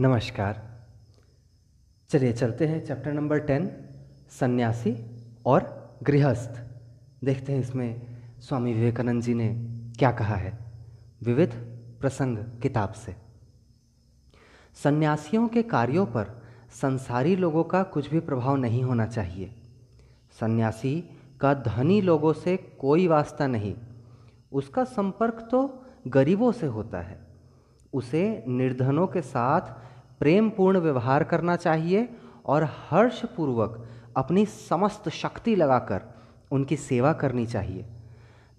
नमस्कार। चलिए चलते हैं चैप्टर नंबर टेन, सन्यासी और गृहस्थ। देखते हैं इसमें स्वामी विवेकानंद जी ने क्या कहा है। विविध प्रसंग किताब से। सन्यासियों के कार्यों पर संसारी लोगों का कुछ भी प्रभाव नहीं होना चाहिए। सन्यासी का धनी लोगों से कोई वास्ता नहीं। उसका संपर्क तो गरीबों से होता है। उसे निर्धनों के साथ प्रेम पूर्ण व्यवहार करना चाहिए और हर्षपूर्वक अपनी समस्त शक्ति लगाकर उनकी सेवा करनी चाहिए।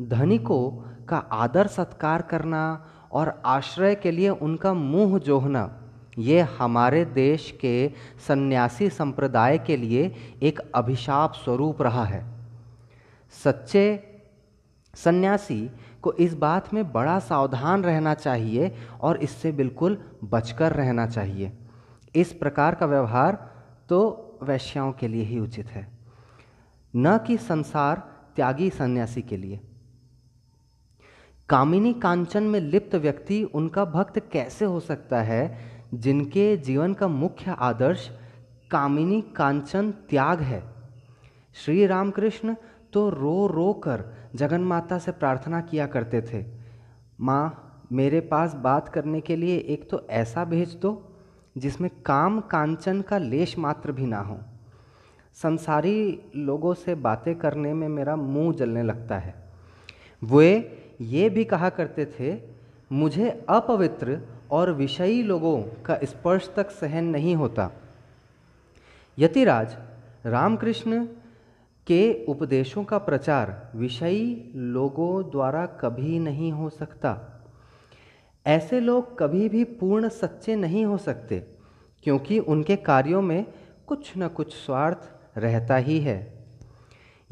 धनिकों का आदर सत्कार करना और आश्रय के लिए उनका मुँह जोहना, ये हमारे देश के सन्यासी संप्रदाय के लिए एक अभिशाप स्वरूप रहा है। सच्चे सन्यासी को इस बात में बड़ा सावधान रहना चाहिए और इससे बिल्कुल बचकर रहना चाहिए। इस प्रकार का व्यवहार तो वैश्याओं के लिए ही उचित है। न कि संसार त्यागी सन्यासी के लिए। कामिनी कांचन में लिप्त व्यक्ति उनका भक्त कैसे हो सकता है, जिनके जीवन का मुख्य आदर्श कामिनी कांचन त्याग है? श्री रामकृष्ण तो रो रो कर जगन माता से प्रार्थना किया करते थे। माँ, मेरे पास बात करने के लिए एक तो ऐसा भेज दो, जिसमें काम कांचन का लेश मात्र भी ना हो। संसारी लोगों से बातें करने में मेरा मुँह जलने लगता है। वे ये भी कहा करते थे, मुझे अपवित्र और विषयी लोगों का स्पर्श तक सहन नहीं होता। यतिराज, रामकृष्ण के उपदेशों का प्रचार विषयी लोगों द्वारा कभी नहीं हो सकता। ऐसे लोग कभी भी पूर्ण सच्चे नहीं हो सकते, क्योंकि उनके कार्यों में कुछ न कुछ स्वार्थ रहता ही है।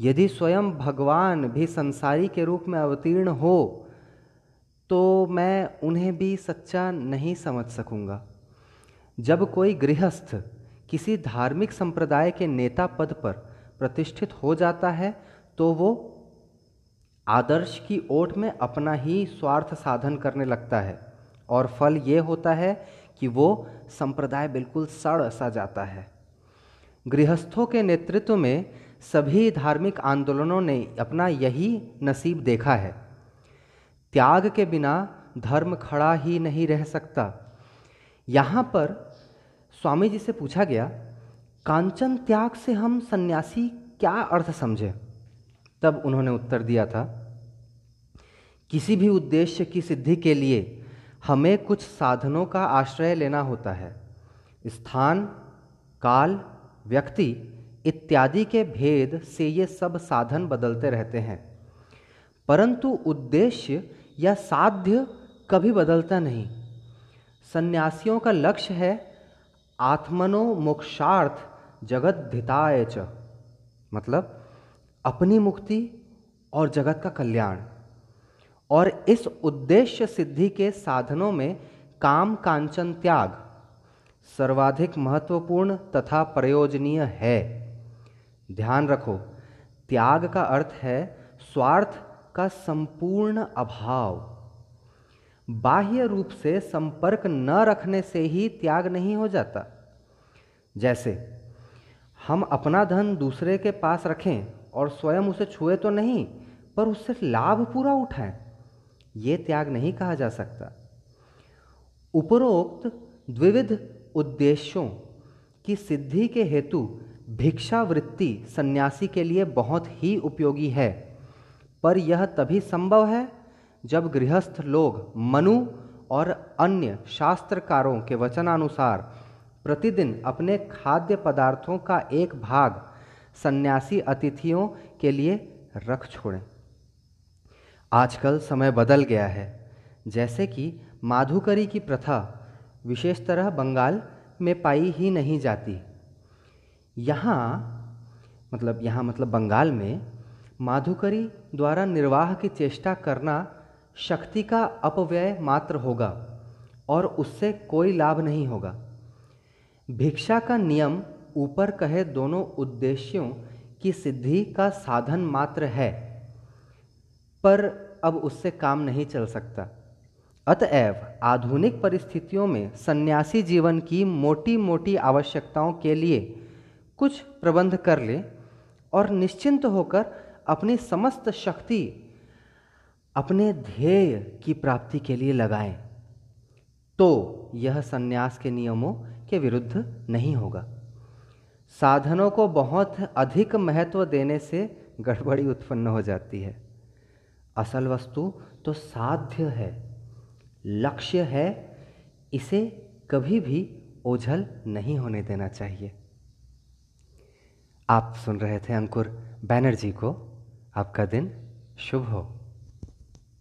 यदि स्वयं भगवान भी संसारी के रूप में अवतीर्ण हो तो मैं उन्हें भी सच्चा नहीं समझ सकूँगा। जब कोई गृहस्थ किसी धार्मिक संप्रदाय के नेता पद पर प्रतिष्ठित हो जाता है तो वो आदर्श की ओट में अपना ही स्वार्थ साधन करने लगता है। और फल ये होता है कि वो संप्रदाय बिल्कुल सड़ सा जाता है। गृहस्थों के नेतृत्व में सभी धार्मिक आंदोलनों ने अपना यही नसीब देखा है। त्याग के बिना धर्म खड़ा ही नहीं रह सकता। यहाँ पर स्वामी जी से पूछा गया कांचन त्याग से हम सन्यासी क्या अर्थ समझे? तब उन्होंने उत्तर दिया था, किसी भी उद्देश्य की सिद्धि के लिए हमें कुछ साधनों का आश्रय लेना होता है। स्थान, काल, व्यक्ति इत्यादि के भेद से ये सब साधन बदलते रहते हैं। परंतु उद्देश्य या साध्य कभी बदलता नहीं। सन्यासियों का लक्ष्य है आत्मनो मोक्षार्थ जगत धिताय च। मतलब अपनी मुक्ति और जगत का कल्याण। और इस उद्देश्य सिद्धि के साधनों में काम कांचन त्याग सर्वाधिक महत्वपूर्ण तथा प्रयोजनीय है। ध्यान रखो, त्याग का अर्थ है स्वार्थ का संपूर्ण अभाव। बाह्य रूप से संपर्क न रखने से ही त्याग नहीं हो जाता। जैसे हम अपना धन दूसरे के पास रखें और स्वयं उसे छुए तो नहीं, पर उससे लाभ पूरा उठाएँ। ये त्याग नहीं कहा जा सकता। उपरोक्त द्विविध उद्देश्यों की सिद्धि के हेतु भिक्षावृत्ति सन्यासी के लिए बहुत ही उपयोगी है, पर यह तभी संभव है जब गृहस्थ लोग मनु और अन्य शास्त्रकारों के वचनानुसार प्रतिदिन अपने खाद्य पदार्थों का एक भाग सन्यासी अतिथियों के लिए रख छोड़ें। आजकल समय बदल गया है। जैसे कि माधुकरी की प्रथा विशेष तरह बंगाल में पाई ही नहीं जाती। यहाँ मतलब यहाँ मतलब बंगाल में माधुकरी द्वारा निर्वाह की चेष्टा करना शक्ति का अपव्यय मात्र होगा और उससे कोई लाभ नहीं होगा। भिक्षा का नियम ऊपर कहे दोनों उद्देश्यों की सिद्धि का साधन मात्र है, पर अब उससे काम नहीं चल सकता। अतएव आधुनिक परिस्थितियों में सन्यासी जीवन की मोटी मोटी आवश्यकताओं के लिए कुछ प्रबंध कर ले और निश्चिंत होकर अपनी समस्त शक्ति, अपने ध्येय की प्राप्ति के लिए लगाएँ। तो यह सन्यास के नियमों के विरुद्ध नहीं होगा। साधनों को बहुत अधिक महत्व देने से गड़बड़ी उत्पन्न हो जाती है। असल वस्तु तो साध्य है, लक्ष्य है, इसे कभी भी ओझल नहीं होने देना चाहिए। आप सुन रहे थे अंकुर बैनर्जी को। आपका दिन शुभ हो।